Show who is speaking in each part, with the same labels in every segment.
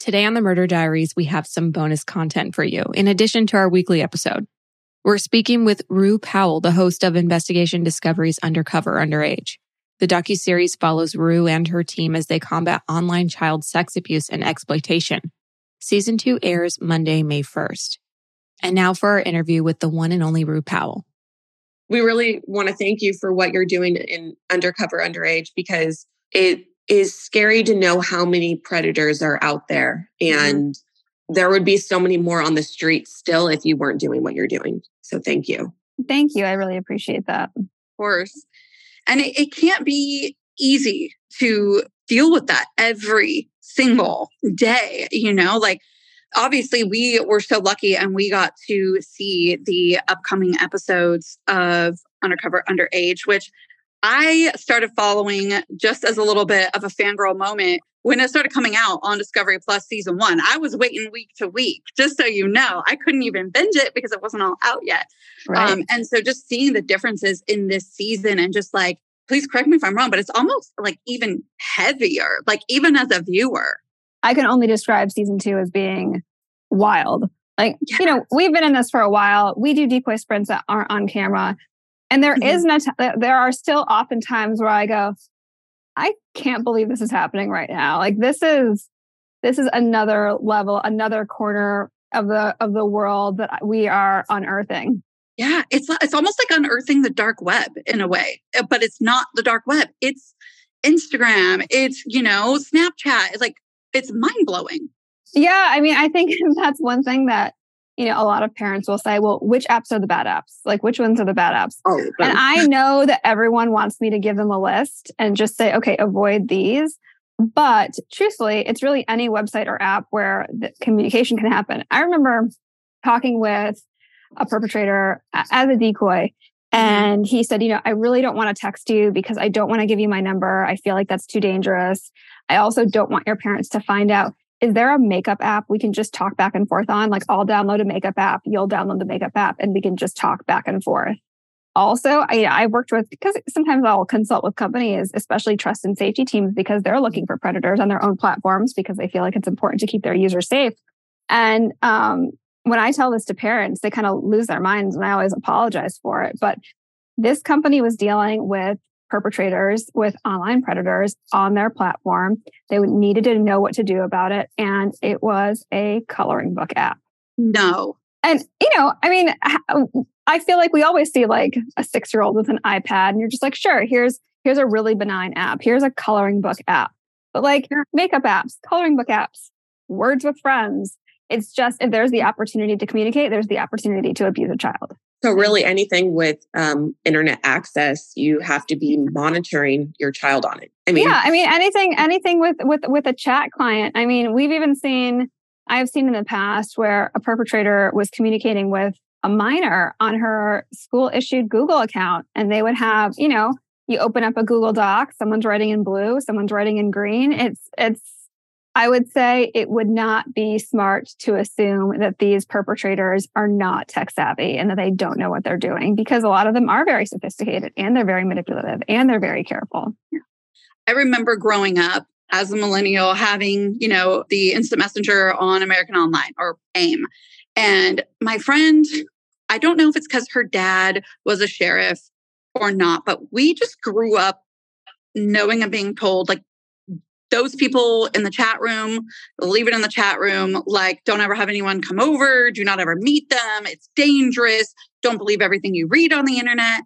Speaker 1: Today on the Murder Diaries, we have some bonus content for you, in addition to our weekly episode. We're speaking with Roo Powell, the host of Investigation Discovery's Undercover Underage. The docu-series follows Roo and her team as they combat online child sex abuse and exploitation. Season 2 airs Monday, May 1st. And now for our interview with the one and only Roo Powell.
Speaker 2: We really want to thank you for what you're doing in Undercover Underage because it is scary to know how many predators are out there. Mm-hmm. And mm-hmm. there would be so many more on the street still if you weren't doing what you're doing. So thank you.
Speaker 3: Thank you. I really appreciate that.
Speaker 4: Of course. And it, it can't be easy to deal with that every single day, you know, like obviously we were so lucky and we got to see the upcoming episodes of Undercover Underage, which I started following just as a little bit of a fangirl moment when it started coming out on Discovery Plus season one. I was waiting week to week, just so you know. I couldn't even binge it because it wasn't all out yet. Right. Um, and so just seeing the differences in this season and just like, please correct me if I'm wrong, but it's almost like even heavier, like even as a viewer.
Speaker 3: I can only describe season two as being wild. Like, yes. you know, we've been in this for a while. We do decoy sprints that aren't on camera. And there mm-hmm. is no, t- there are still often times where I go, I can't believe this is happening right now. Like this is, this is another level, another corner of the, of the world that we are unearthing.
Speaker 4: Yeah. It's, it's almost like unearthing the dark web in a way, uh, but it's not the dark web. It's Instagram. It's, you know, Snapchat. It's like, it's mind blowing.
Speaker 3: Yeah. I mean, I think that's one thing that you know, a lot of parents will say, well, which apps are the bad apps? Like, which ones are the bad apps? Oh, and I know that everyone wants me to give them a list and just say, okay, avoid these. But truthfully, it's really any website or app where the communication can happen. I remember talking with a perpetrator as a decoy, mm-hmm. and he said, you know, I really don't want to text you because I don't want to give you my number. I feel like that's too dangerous. I also don't want your parents to find out is there a makeup app we can just talk back and forth on? Like I'll download a makeup app, you'll download the makeup app, and we can just talk back and forth. Also, I, I worked with because sometimes I'll consult with companies, especially trust and safety teams, because they're looking for predators on their own platforms because they feel like it's important to keep their users safe. And um, when I tell this to parents, they kind of lose their minds, and I always apologize for it. But this company was dealing with perpetrators with online predators on their platform. They needed to know what to do about it. And it was a coloring book app.
Speaker 4: No.
Speaker 3: And, you know, I mean, I feel like we always see like a six year old with an iPad and you're just like, sure, here's, here's a really benign app. Here's a coloring book app. But like makeup apps, coloring book apps, words with friends. It's just if there's the opportunity to communicate, there's the opportunity to abuse a child.
Speaker 2: So really anything with um, internet access, you have to be monitoring your child on it.
Speaker 3: I mean, yeah, I mean anything, anything with with with a chat client. I mean, we've even seen, I've seen in the past where a perpetrator was communicating with a minor on her school issued Google account, and they would have, you know, you open up a Google Doc, someone's writing in blue, someone's writing in green. It's it's I would say it would not be smart to assume that these perpetrators are not tech savvy and that they don't know what they're doing because a lot of them are very sophisticated and they're very manipulative and they're very careful.
Speaker 4: I remember growing up as a millennial having, you know, the instant messenger on American Online or AIM. And my friend, I don't know if it's because her dad was a sheriff or not, but we just grew up knowing and being told like those people in the chat room, leave it in the chat room. Like, don't ever have anyone come over. Do not ever meet them. It's dangerous. Don't believe everything you read on the internet.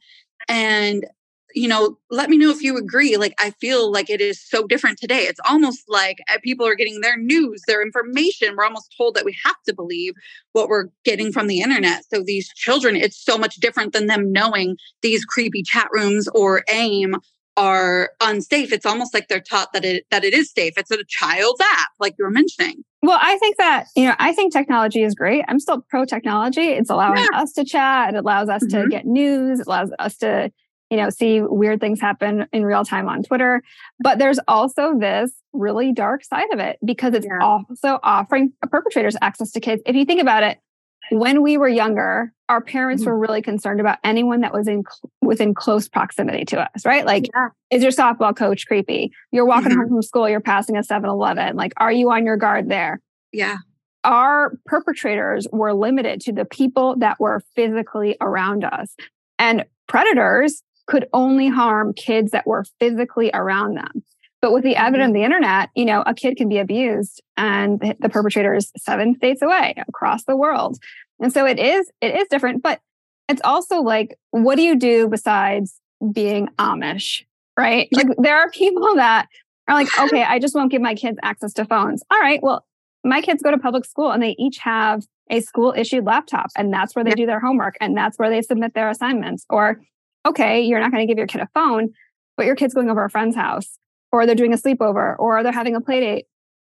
Speaker 4: And, you know, let me know if you agree. Like, I feel like it is so different today. It's almost like uh, people are getting their news, their information. We're almost told that we have to believe what we're getting from the internet. So these children, it's so much different than them knowing these creepy chat rooms or AIM are unsafe, it's almost like they're taught that it that it is safe. It's a child's app, like you were mentioning.
Speaker 3: Well, I think that, you know, I think technology is great. I'm still pro technology. It's allowing yeah. us to chat. It allows us mm-hmm. to get news. It allows us to, you know, see weird things happen in real time on Twitter. But there's also this really dark side of it because it's yeah. also offering perpetrators access to kids. If you think about it, when we were younger, our parents were really concerned about anyone that was in within close proximity to us, right? Like, yeah. is your softball coach creepy? You're walking mm-hmm. home from school, you're passing a 7 Eleven. Like, are you on your guard there?
Speaker 4: Yeah.
Speaker 3: Our perpetrators were limited to the people that were physically around us. And predators could only harm kids that were physically around them. But with the advent of mm-hmm. the internet, you know, a kid can be abused and the perpetrator is seven states away across the world. And so it is, it is different, but it's also like, what do you do besides being Amish? Right. Like there are people that are like, okay, I just won't give my kids access to phones. All right. Well, my kids go to public school and they each have a school issued laptop and that's where they do their homework and that's where they submit their assignments. Or, okay, you're not going to give your kid a phone, but your kid's going over a friend's house or they're doing a sleepover or they're having a play date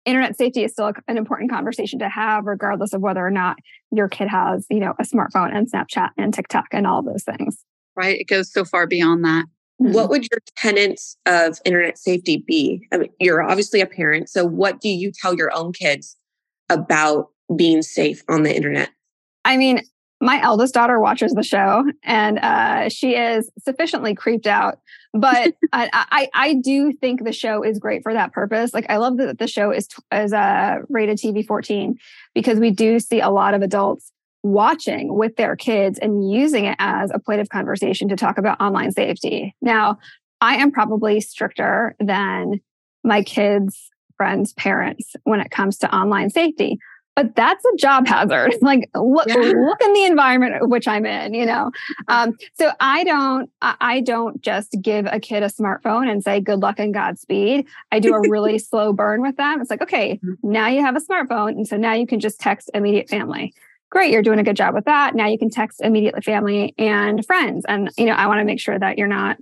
Speaker 3: internet safety is still an important conversation to have regardless of whether or not your kid has you know a smartphone and snapchat and tiktok and all those things.
Speaker 4: Right? It goes so far beyond that.
Speaker 2: Mm-hmm. what would your tenets of internet safety be? I mean, you're obviously a parent so what do you tell your own kids about being safe on the internet?
Speaker 3: I mean my eldest daughter watches the show and uh, she is sufficiently creeped out but I, I, I do think the show is great for that purpose. Like i love that the show is is uh, rated tv 14 because we do see a lot of adults watching with their kids and using it as a point of conversation to talk about online safety. Now i am probably stricter than my kids friends parents when it comes to online safety but that's a job hazard. like look, yeah. look in the environment which I'm in, you know? Um, so I don't, I don't just give a kid a smartphone and say, good luck and Godspeed. I do a really slow burn with them. It's like, okay, mm-hmm. now you have a smartphone. And so now you can just text immediate family. Great. You're doing a good job with that. Now you can text immediately family and friends. And, you know, I want to make sure that you're not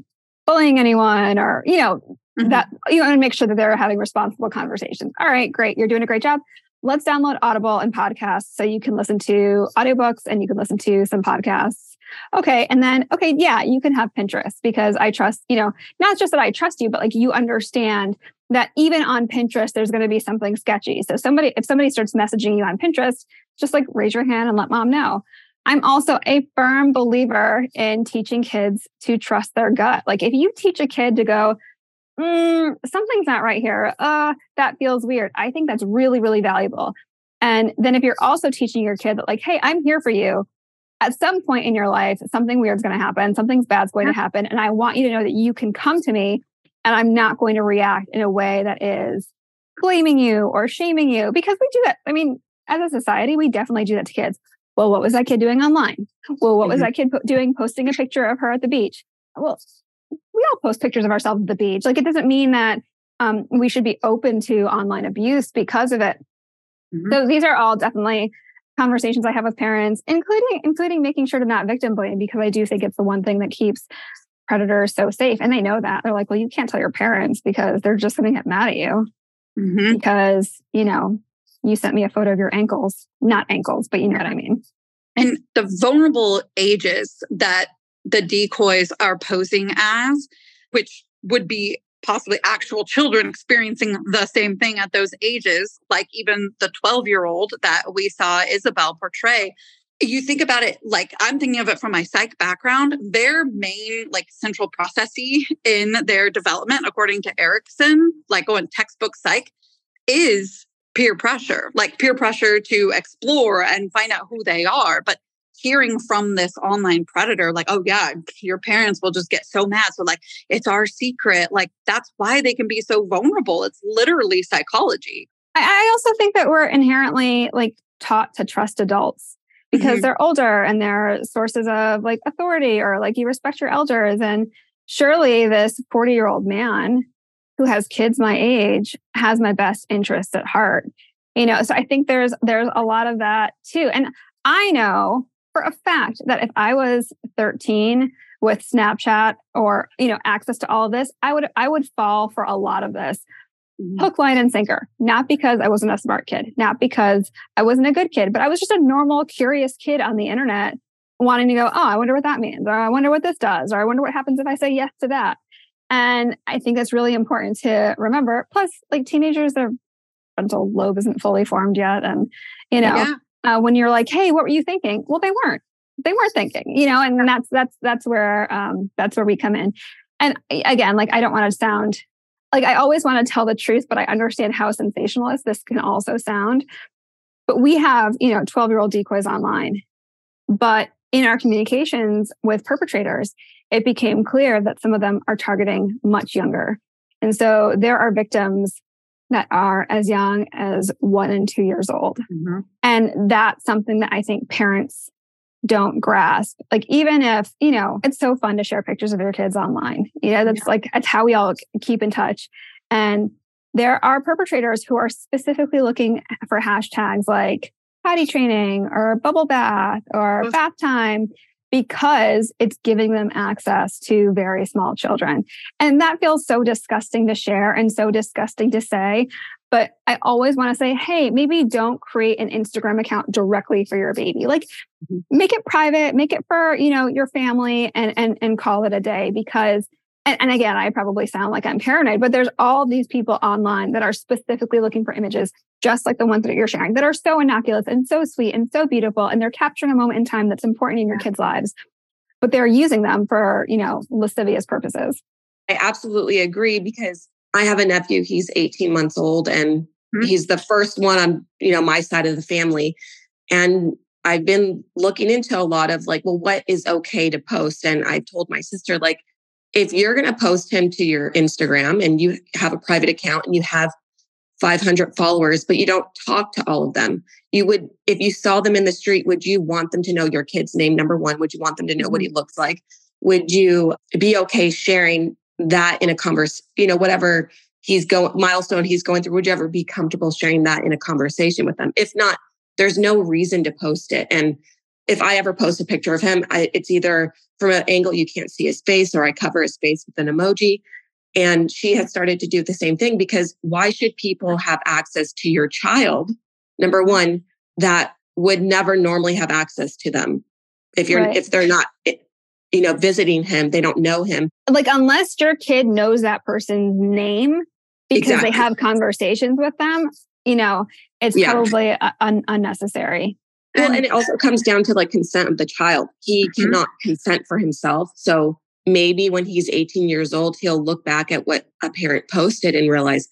Speaker 3: bullying anyone or, you know, mm-hmm. that you want to make sure that they're having responsible conversations. All right, great. You're doing a great job let's download Audible and podcasts so you can listen to audiobooks and you can listen to some podcasts. Okay. And then, okay, yeah, you can have Pinterest because I trust, you know, not just that I trust you, but like you understand that even on Pinterest, there's going to be something sketchy. So somebody, if somebody starts messaging you on Pinterest, just like raise your hand and let mom know. I'm also a firm believer in teaching kids to trust their gut. Like if you teach a kid to go, mm, something's not right here. Uh, that feels weird. I think that's really, really valuable. And then if you're also teaching your kid that, like, hey, I'm here for you. At some point in your life, something weird's going to happen, something's bad's going to happen. And I want you to know that you can come to me and I'm not going to react in a way that is blaming you or shaming you because we do that. I mean, as a society, we definitely do that to kids. Well, what was that kid doing online? Well, what was mm-hmm. that kid po- doing posting a picture of her at the beach? Well, we all post pictures of ourselves at the beach. Like it doesn't mean that um, we should be open to online abuse because of it. Mm-hmm. So these are all definitely conversations I have with parents, including including making sure to not victim blame because I do think it's the one thing that keeps predators so safe. And they know that. They're like, well, you can't tell your parents because they're just going to get mad at you mm-hmm. because, you know, you sent me a photo of your ankles, not ankles, but you know what I mean.
Speaker 4: And the vulnerable ages that the decoys are posing as, which would be possibly actual children experiencing the same thing at those ages, like even the 12 year old that we saw Isabel portray. You think about it like I'm thinking of it from my psych background. Their main, like, central processy in their development, according to Erikson, like going textbook psych, is peer pressure, like peer pressure to explore and find out who they are. But hearing from this online predator, like, oh, yeah, your parents will just get so mad. So, like, it's our secret. Like, that's why they can be so vulnerable. It's literally psychology.
Speaker 3: I also think that we're inherently like taught to trust adults because mm-hmm. they're older and they're sources of like authority or like you respect your elders. And surely this 40 year old man who has kids my age has my best interests at heart you know so i think there's there's a lot of that too and i know for a fact that if I was 13 with Snapchat or, you know, access to all of this, I would I would fall for a lot of this. Mm-hmm. Hook, line, and sinker. Not because I wasn't a smart kid, not because I wasn't a good kid, but I was just a normal, curious kid on the internet wanting to go, oh, I wonder what that means, or I wonder what this does, or I wonder what happens if I say yes to that. And I think that's really important to remember. Plus, like teenagers, their frontal lobe isn't fully formed yet. And, you know, yeah. Uh, when you're like, hey, what were you thinking? Well, they weren't. They weren't thinking, you know, and that's that's that's where um that's where we come in. And again, like I don't want to sound like I always want to tell the truth, but I understand how sensationalist this can also sound. But we have, you know, 12 year old decoys online. But in our communications with perpetrators, it became clear that some of them are targeting much younger. And so there are victims that are as young as one and two years old. Mm-hmm. And that's something that I think parents don't grasp. Like, even if, you know, it's so fun to share pictures of your kids online, you know, that's yeah. like, that's how we all keep in touch. And there are perpetrators who are specifically looking for hashtags like potty training or bubble bath or bath time because it's giving them access to very small children. And that feels so disgusting to share and so disgusting to say. But I always want to say, hey, maybe don't create an Instagram account directly for your baby. Like mm-hmm. make it private, make it for, you know, your family and and and call it a day because and, and, again, I probably sound like I'm paranoid, but there's all these people online that are specifically looking for images, just like the ones that you're sharing, that are so innocuous and so sweet and so beautiful. And they're capturing a moment in time that's important in your kids' lives, but they're using them for, you know, lascivious purposes.
Speaker 2: I absolutely agree because I have a nephew, he's 18 months old, and mm-hmm. he's the first one on, you know, my side of the family. And I've been looking into a lot of like, well, what is okay to post? And I told my sister, like, if you're going to post him to your Instagram and you have a private account and you have 500 followers, but you don't talk to all of them, you would, if you saw them in the street, would you want them to know your kid's name? Number one, would you want them to know mm-hmm. what he looks like? Would you be okay sharing that in a converse, you know, whatever he's going milestone he's going through, would you ever be comfortable sharing that in a conversation with them? If not, there's no reason to post it. And if I ever post a picture of him, I, it's either from an angle you can't see his face or I cover his face with an emoji. And she had started to do the same thing because why should people have access to your child? Number one, that would never normally have access to them if you're right. if they're not eh, you know visiting him they don't know him
Speaker 3: like unless your kid knows that person's name because exactly. they have conversations with them you know it's yeah. probably uh, un- unnecessary
Speaker 2: well, and it also comes down to like consent of the child. He mm-hmm. cannot consent for himself. So maybe when he's 18 years old, he'll look back at what a parent posted and realize,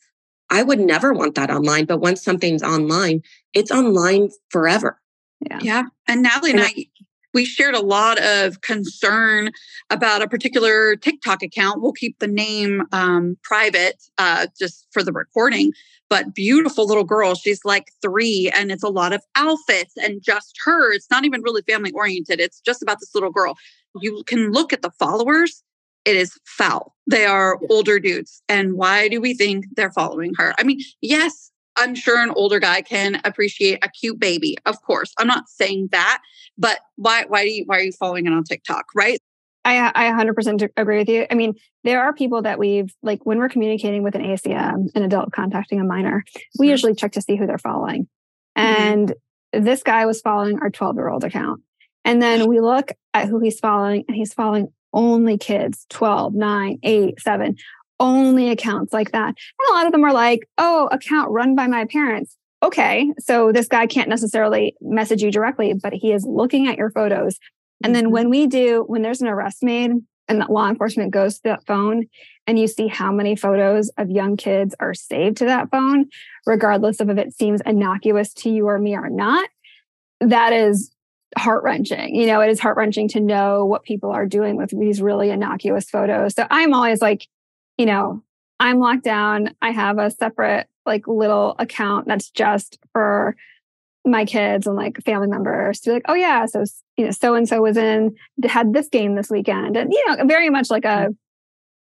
Speaker 2: I would never want that online. But once something's online, it's online forever.
Speaker 4: Yeah. Yeah. And Natalie and, and I, we shared a lot of concern about a particular TikTok account. We'll keep the name um, private uh, just for the recording but beautiful little girl. She's like three, and it's a lot of outfits and just her. It's not even really family oriented. It's just about this little girl. You can look at the followers. It is foul. They are older dudes. And why do we think they're following her? I mean, yes, I'm sure an older guy can appreciate a cute baby. Of course. I'm not saying that, but why why do you why are you following it on TikTok, right?
Speaker 3: I, I 100% agree with you. I mean, there are people that we've, like, when we're communicating with an ACM, an adult contacting a minor, we mm-hmm. usually check to see who they're following. Mm-hmm. And this guy was following our 12 year old account. And then we look at who he's following, and he's following only kids 12, 9, 8, 7, only accounts like that. And a lot of them are like, oh, account run by my parents. Okay. So this guy can't necessarily message you directly, but he is looking at your photos and then mm-hmm. when we do, when there's an arrest made and that law enforcement goes to that phone and you see how many photos of young kids are saved to that phone, regardless of if it seems innocuous to you or me or not, that is heart wrenching. You know, it is heart wrenching to know what people are doing with these really innocuous photos. So I'm always like, you know, I'm locked down. I have a separate, like, little account that's just for my kids and like family members to be like, oh yeah, so you know, so and so was in had this game this weekend, and you know, very much like a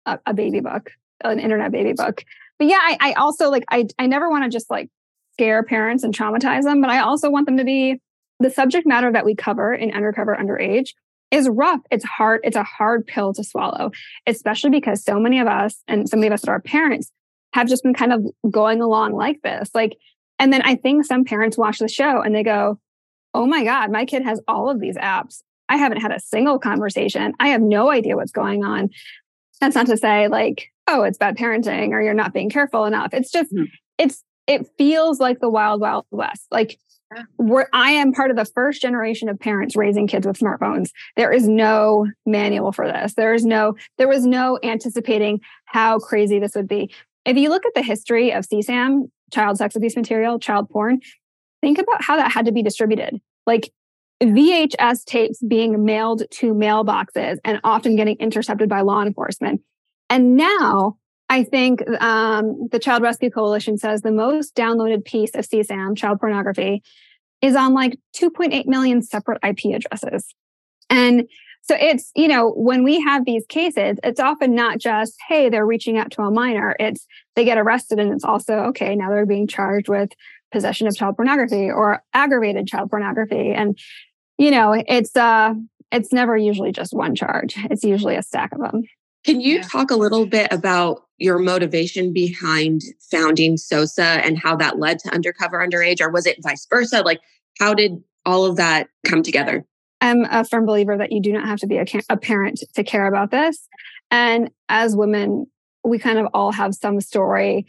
Speaker 3: a, a baby book, an internet baby book. But yeah, I, I also like I I never want to just like scare parents and traumatize them, but I also want them to be the subject matter that we cover in undercover underage is rough. It's hard. It's a hard pill to swallow, especially because so many of us and so many of us that are parents have just been kind of going along like this. Like, and then I think some parents watch the show and they go, Oh my God, my kid has all of these apps. I haven't had a single conversation. I have no idea what's going on. That's not to say like, oh, it's bad parenting or you're not being careful enough. It's just, mm-hmm. it's, it feels like the wild, wild west. Like where I am part of the first generation of parents raising kids with smartphones. There is no manual for this. There is no, there was no anticipating how crazy this would be. If you look at the history of CSAM, child sex abuse material, child porn, think about how that had to be distributed. Like VHS tapes being mailed to mailboxes and often getting intercepted by law enforcement. And now I think um, the Child Rescue Coalition says the most downloaded piece of CSAM, child pornography, is on like 2.8 million separate IP addresses. And so it's, you know, when we have these cases, it's often not just, hey, they're reaching out to a minor. It's they get arrested and it's also, okay, now they're being charged with possession of child pornography or aggravated child pornography. And, you know, it's uh it's never usually just one charge. It's usually a stack of them.
Speaker 2: Can you yeah. talk a little bit about your motivation behind founding SOSA and how that led to Undercover Underage, or was it vice versa? Like, how did all of that come together?
Speaker 3: I'm a firm believer that you do not have to be a, a parent to care about this. And as women, we kind of all have some story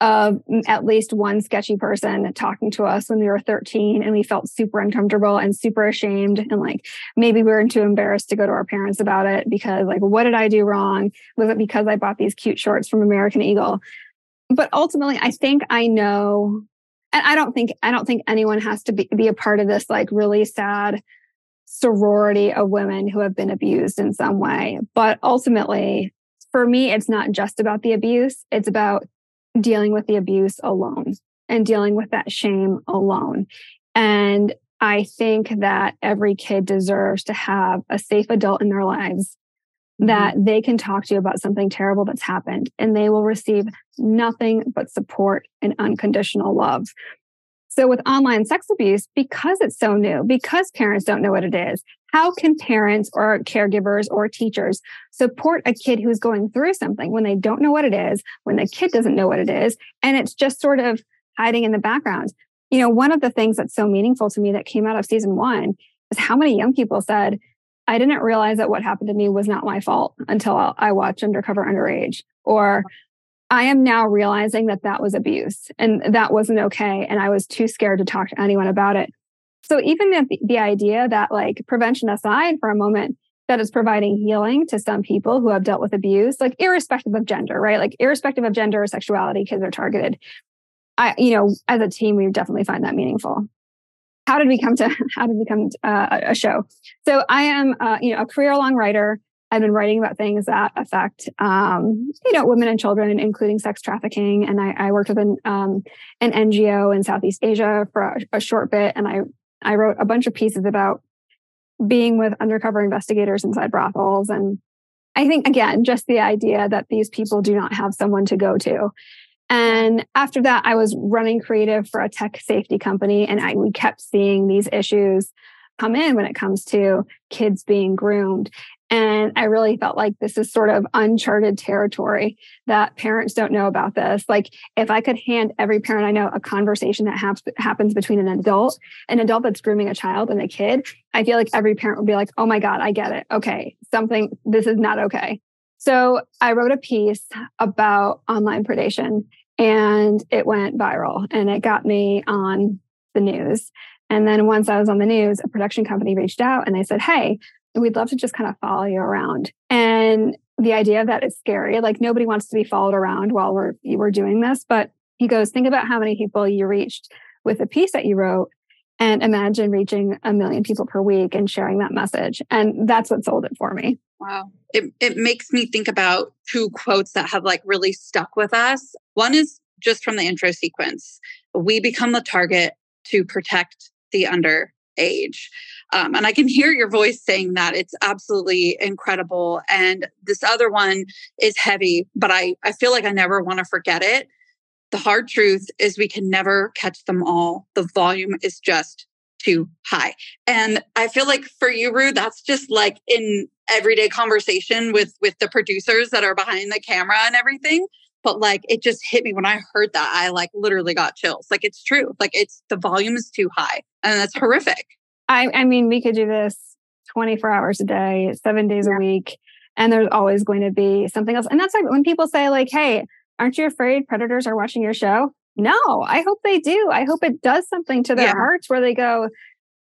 Speaker 3: of at least one sketchy person talking to us when we were 13 and we felt super uncomfortable and super ashamed and like maybe we were too embarrassed to go to our parents about it because like what did I do wrong? Was it because I bought these cute shorts from American Eagle? But ultimately I think I know and I don't think I don't think anyone has to be, be a part of this like really sad sorority of women who have been abused in some way. But ultimately for me it's not just about the abuse, it's about dealing with the abuse alone and dealing with that shame alone. And I think that every kid deserves to have a safe adult in their lives mm-hmm. that they can talk to about something terrible that's happened and they will receive nothing but support and unconditional love. So with online sex abuse, because it's so new, because parents don't know what it is, how can parents or caregivers or teachers support a kid who's going through something when they don't know what it is, when the kid doesn't know what it is, and it's just sort of hiding in the background? You know, one of the things that's so meaningful to me that came out of season one is how many young people said, I didn't realize that what happened to me was not my fault until I watched Undercover Underage, or I am now realizing that that was abuse and that wasn't okay. And I was too scared to talk to anyone about it. So even the, the idea that like prevention aside for a moment, that is providing healing to some people who have dealt with abuse, like irrespective of gender, right? Like irrespective of gender or sexuality, kids are targeted. I, you know, as a team, we definitely find that meaningful. How did we come to, how did we come to, uh, a show? So I am, uh, you know, a career long writer. I've been writing about things that affect, um, you know, women and children, including sex trafficking. And I, I worked with an, um, an NGO in Southeast Asia for a, a short bit, and I I wrote a bunch of pieces about being with undercover investigators inside brothels. And I think, again, just the idea that these people do not have someone to go to. And after that, I was running creative for a tech safety company, and I, we kept seeing these issues come in when it comes to kids being groomed. And I really felt like this is sort of uncharted territory that parents don't know about this. Like, if I could hand every parent I know a conversation that ha- happens between an adult, an adult that's grooming a child and a kid, I feel like every parent would be like, oh my God, I get it. Okay, something, this is not okay. So I wrote a piece about online predation and it went viral and it got me on the news. And then once I was on the news, a production company reached out and they said, Hey, we'd love to just kind of follow you around. And the idea of that is scary, like nobody wants to be followed around while we're we're doing this. But he goes, think about how many people you reached with a piece that you wrote and imagine reaching a million people per week and sharing that message. And that's what sold it for me.
Speaker 4: Wow. It it makes me think about two quotes that have like really stuck with us. One is just from the intro sequence. We become the target to protect the underage. Um, and I can hear your voice saying that it's absolutely incredible. And this other one is heavy, but I, I feel like I never want to forget it. The hard truth is we can never catch them all. The volume is just too high. And I feel like for you, Roo, that's just like in everyday conversation with with the producers that are behind the camera and everything. But like it just hit me when I heard that. I like literally got chills. Like it's true. Like it's the volume is too high. And that's horrific.
Speaker 3: I I mean, we could do this 24 hours a day, seven days yeah. a week. And there's always going to be something else. And that's like when people say, like, hey, aren't you afraid predators are watching your show? No, I hope they do. I hope it does something to their yeah. hearts where they go,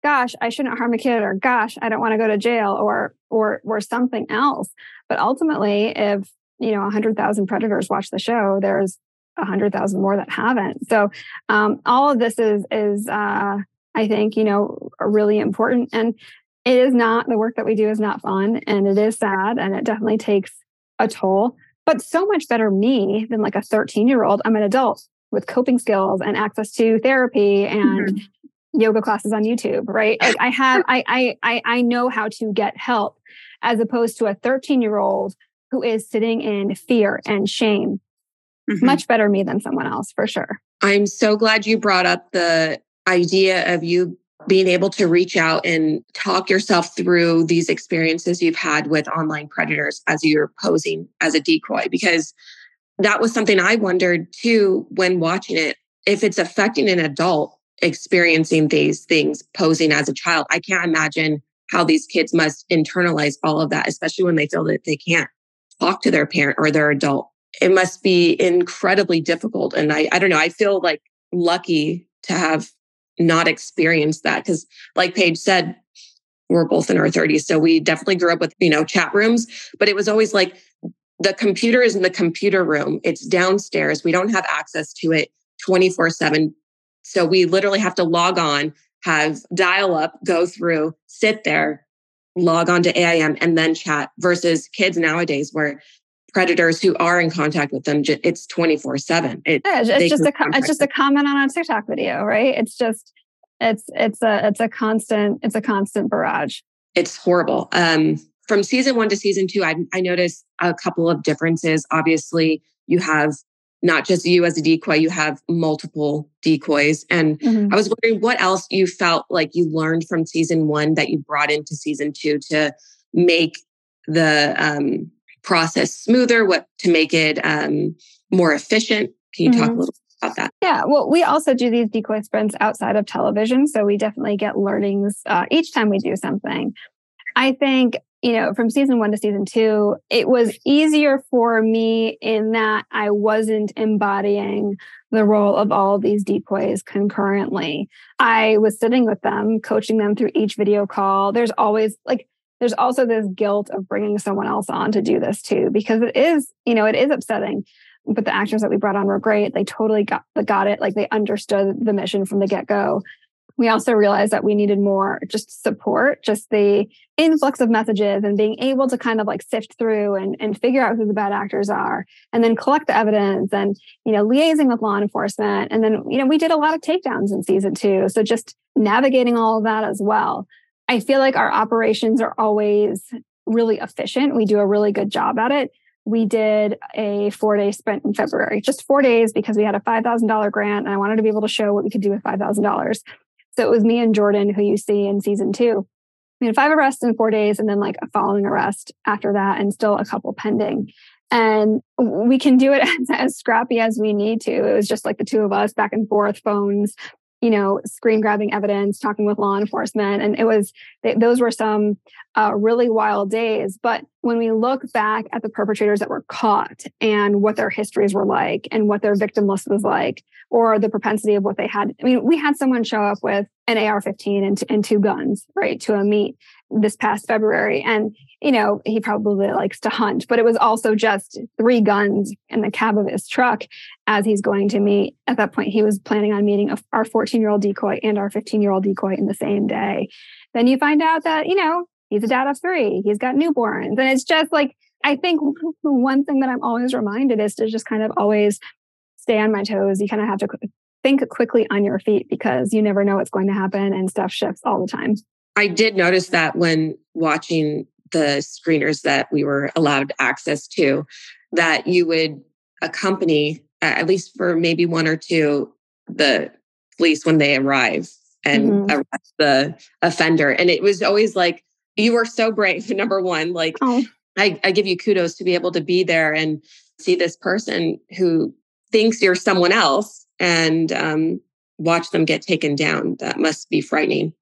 Speaker 3: gosh, I shouldn't harm a kid, or gosh, I don't want to go to jail, or or or something else. But ultimately, if you know, hundred thousand predators watch the show, there's a hundred thousand more that haven't. So um, all of this is is uh, I think you know really important, and it is not the work that we do is not fun, and it is sad, and it definitely takes a toll. But so much better me than like a 13 year old. I'm an adult with coping skills and access to therapy and mm-hmm. yoga classes on YouTube, right? Like I have, I, I, I know how to get help as opposed to a 13 year old who is sitting in fear and shame. Mm-hmm. Much better me than someone else for sure.
Speaker 2: I'm so glad you brought up the idea of you being able to reach out and talk yourself through these experiences you've had with online predators as you're posing as a decoy because that was something I wondered too when watching it. If it's affecting an adult experiencing these things posing as a child, I can't imagine how these kids must internalize all of that, especially when they feel that they can't talk to their parent or their adult. It must be incredibly difficult. And I, I don't know, I feel like lucky to have not experienced that because, like Paige said, we're both in our 30s. So we definitely grew up with, you know, chat rooms, but it was always like the computer is in the computer room. It's downstairs. We don't have access to it 24 7. So we literally have to log on, have dial up, go through, sit there, log on to AIM, and then chat versus kids nowadays where predators who are in contact with them, it's 24 7.
Speaker 3: Yeah, it's just a, it's just a comment on a TikTok video, right? It's just, it's, it's a, it's a constant, it's a constant barrage.
Speaker 2: It's horrible. Um, from season one to season two, I, I noticed a couple of differences. Obviously, you have not just you as a decoy, you have multiple decoys. And mm-hmm. I was wondering what else you felt like you learned from season one that you brought into season two to make the um, process smoother, what to make it um, more efficient. Can you mm-hmm. talk a mm-hmm. little about that?
Speaker 3: Yeah, well, we also do these decoy sprints outside of television. So we definitely get learnings uh, each time we do something. I think you know, from season one to season two, it was easier for me in that I wasn't embodying the role of all of these decoys concurrently. I was sitting with them, coaching them through each video call. There's always like, there's also this guilt of bringing someone else on to do this too, because it is, you know, it is upsetting. But the actors that we brought on were great. They totally got, got it. Like they understood the mission from the get go we also realized that we needed more just support, just the influx of messages and being able to kind of like sift through and, and figure out who the bad actors are and then collect the evidence and, you know, liaising with law enforcement. And then, you know, we did a lot of takedowns in season two. So just navigating all of that as well. I feel like our operations are always really efficient. We do a really good job at it. We did a four day sprint in February, just four days because we had a $5,000 grant and I wanted to be able to show what we could do with $5,000. So it was me and Jordan, who you see in season two. We had five arrests in four days and then like a following arrest after that, and still a couple pending. And we can do it as, as scrappy as we need to. It was just like the two of us back and forth, phones, you know, screen grabbing evidence, talking with law enforcement. And it was, those were some uh, really wild days. But when we look back at the perpetrators that were caught and what their histories were like and what their victim list was like, or the propensity of what they had, I mean, we had someone show up with an AR 15 and, and two guns, right, to a meet this past February. And, you know, he probably likes to hunt, but it was also just three guns in the cab of his truck as he's going to meet. At that point, he was planning on meeting our 14 year old decoy and our 15 year old decoy in the same day. Then you find out that, you know, he's a dad of three, he's got newborns. And it's just like, I think one thing that I'm always reminded is to just kind of always stay on my toes. You kind of have to think quickly on your feet because you never know what's going to happen and stuff shifts all the time.
Speaker 2: I did notice that when watching the screeners that we were allowed access to, that you would accompany, at least for maybe one or two, the police when they arrive and mm-hmm. arrest the offender. And it was always like, you were so brave, number one. Like, oh. I, I give you kudos to be able to be there and see this person who thinks you're someone else and um, watch them get taken down. That must be frightening.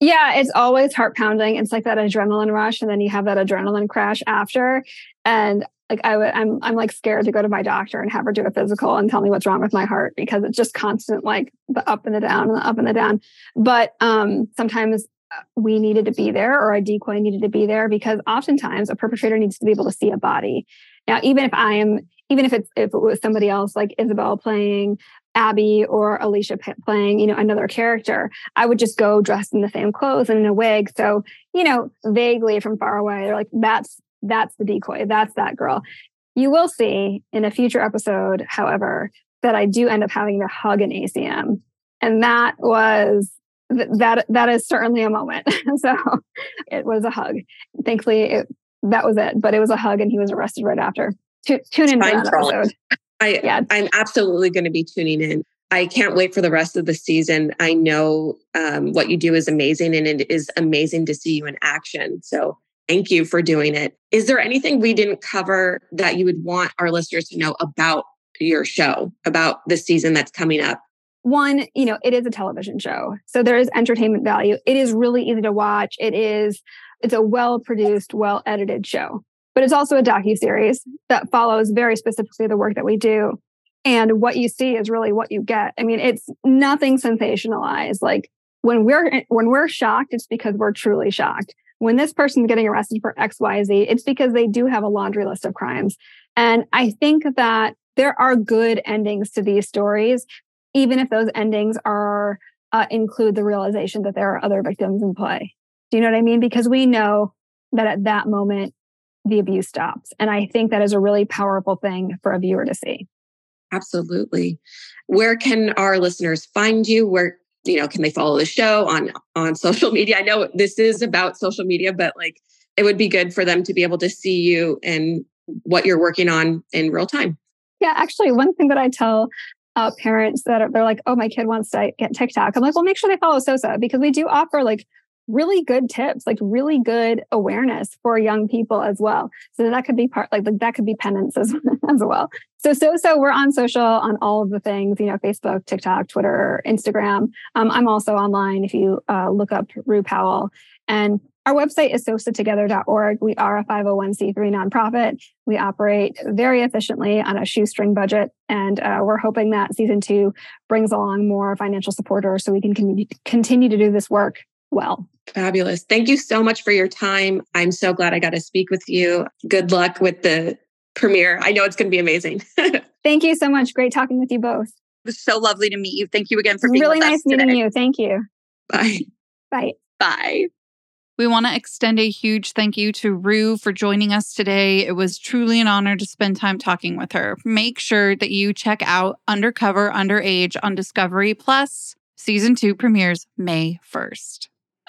Speaker 3: Yeah, it's always heart pounding. It's like that adrenaline rush, and then you have that adrenaline crash after. And like I would, I'm, I'm like scared to go to my doctor and have her do a physical and tell me what's wrong with my heart because it's just constant, like the up and the down and the up and the down. But um, sometimes uh, we needed to be there, or a decoy needed to be there because oftentimes a perpetrator needs to be able to see a body. Now, even if I am, even if it's if it was somebody else like Isabel playing Abby or Alicia playing, you know, another character, I would just go dressed in the same clothes and in a wig. So, you know, vaguely from far away, they're like, that's that's the decoy. That's that girl. You will see in a future episode, however, that I do end up having to hug an ACM. And that was that that is certainly a moment. so it was a hug. Thankfully, it, that was it. But it was a hug, and he was arrested right after. T- tune in for that episode.
Speaker 2: I, yeah. I'm absolutely going to be tuning in. I can't wait for the rest of the season. I know um, what you do is amazing, and it is amazing to see you in action. So thank you for doing it. Is there anything we didn't cover that you would want our listeners to know about your show, about the season that's coming up?
Speaker 3: One, you know, it is a television show. So there is entertainment value. It is really easy to watch. It is, it's a well produced, well edited show but it's also a docu series that follows very specifically the work that we do. And what you see is really what you get. I mean, it's nothing sensationalized. Like when we're when we're shocked, it's because we're truly shocked. When this person's getting arrested for X, Y, Z, it's because they do have a laundry list of crimes. And I think that there are good endings to these stories, even if those endings are uh, include the realization that there are other victims in play. Do you know what I mean? Because we know that at that moment the abuse stops. And I think that is a really powerful thing for a viewer to see.
Speaker 2: Absolutely. Where can our listeners find you? Where you know can they follow the show on on social media? I know this is about social media, but like it would be good for them to be able to see you and what you're working on in real time.
Speaker 3: Yeah, actually, one thing that I tell uh, parents that are, they're like, "Oh, my kid wants to get TikTok." I'm like, "Well, make sure they follow Sosa because we do offer like really good tips, like really good awareness for young people as well. So that could be part, like, like that could be penance as, as well. So, so, so we're on social on all of the things, you know, Facebook, TikTok, Twitter, Instagram. Um, I'm also online if you uh, look up Roo Powell. And our website is sosatogether.org. We are a 501c3 nonprofit. We operate very efficiently on a shoestring budget. And uh, we're hoping that season two brings along more financial supporters so we can continue to do this work well.
Speaker 2: Fabulous. Thank you so much for your time. I'm so glad I got to speak with you. Good luck with the premiere. I know it's going to be amazing.
Speaker 3: Thank you so much. Great talking with you both.
Speaker 4: It was so lovely to meet you. Thank you again for being
Speaker 3: really nice meeting
Speaker 4: today.
Speaker 3: you. Thank you.
Speaker 2: Bye.
Speaker 3: Bye.
Speaker 4: Bye.
Speaker 1: We want to extend a huge thank you to Roo for joining us today. It was truly an honor to spend time talking with her. Make sure that you check out Undercover Underage on Discovery Plus. Season 2 premieres May 1st.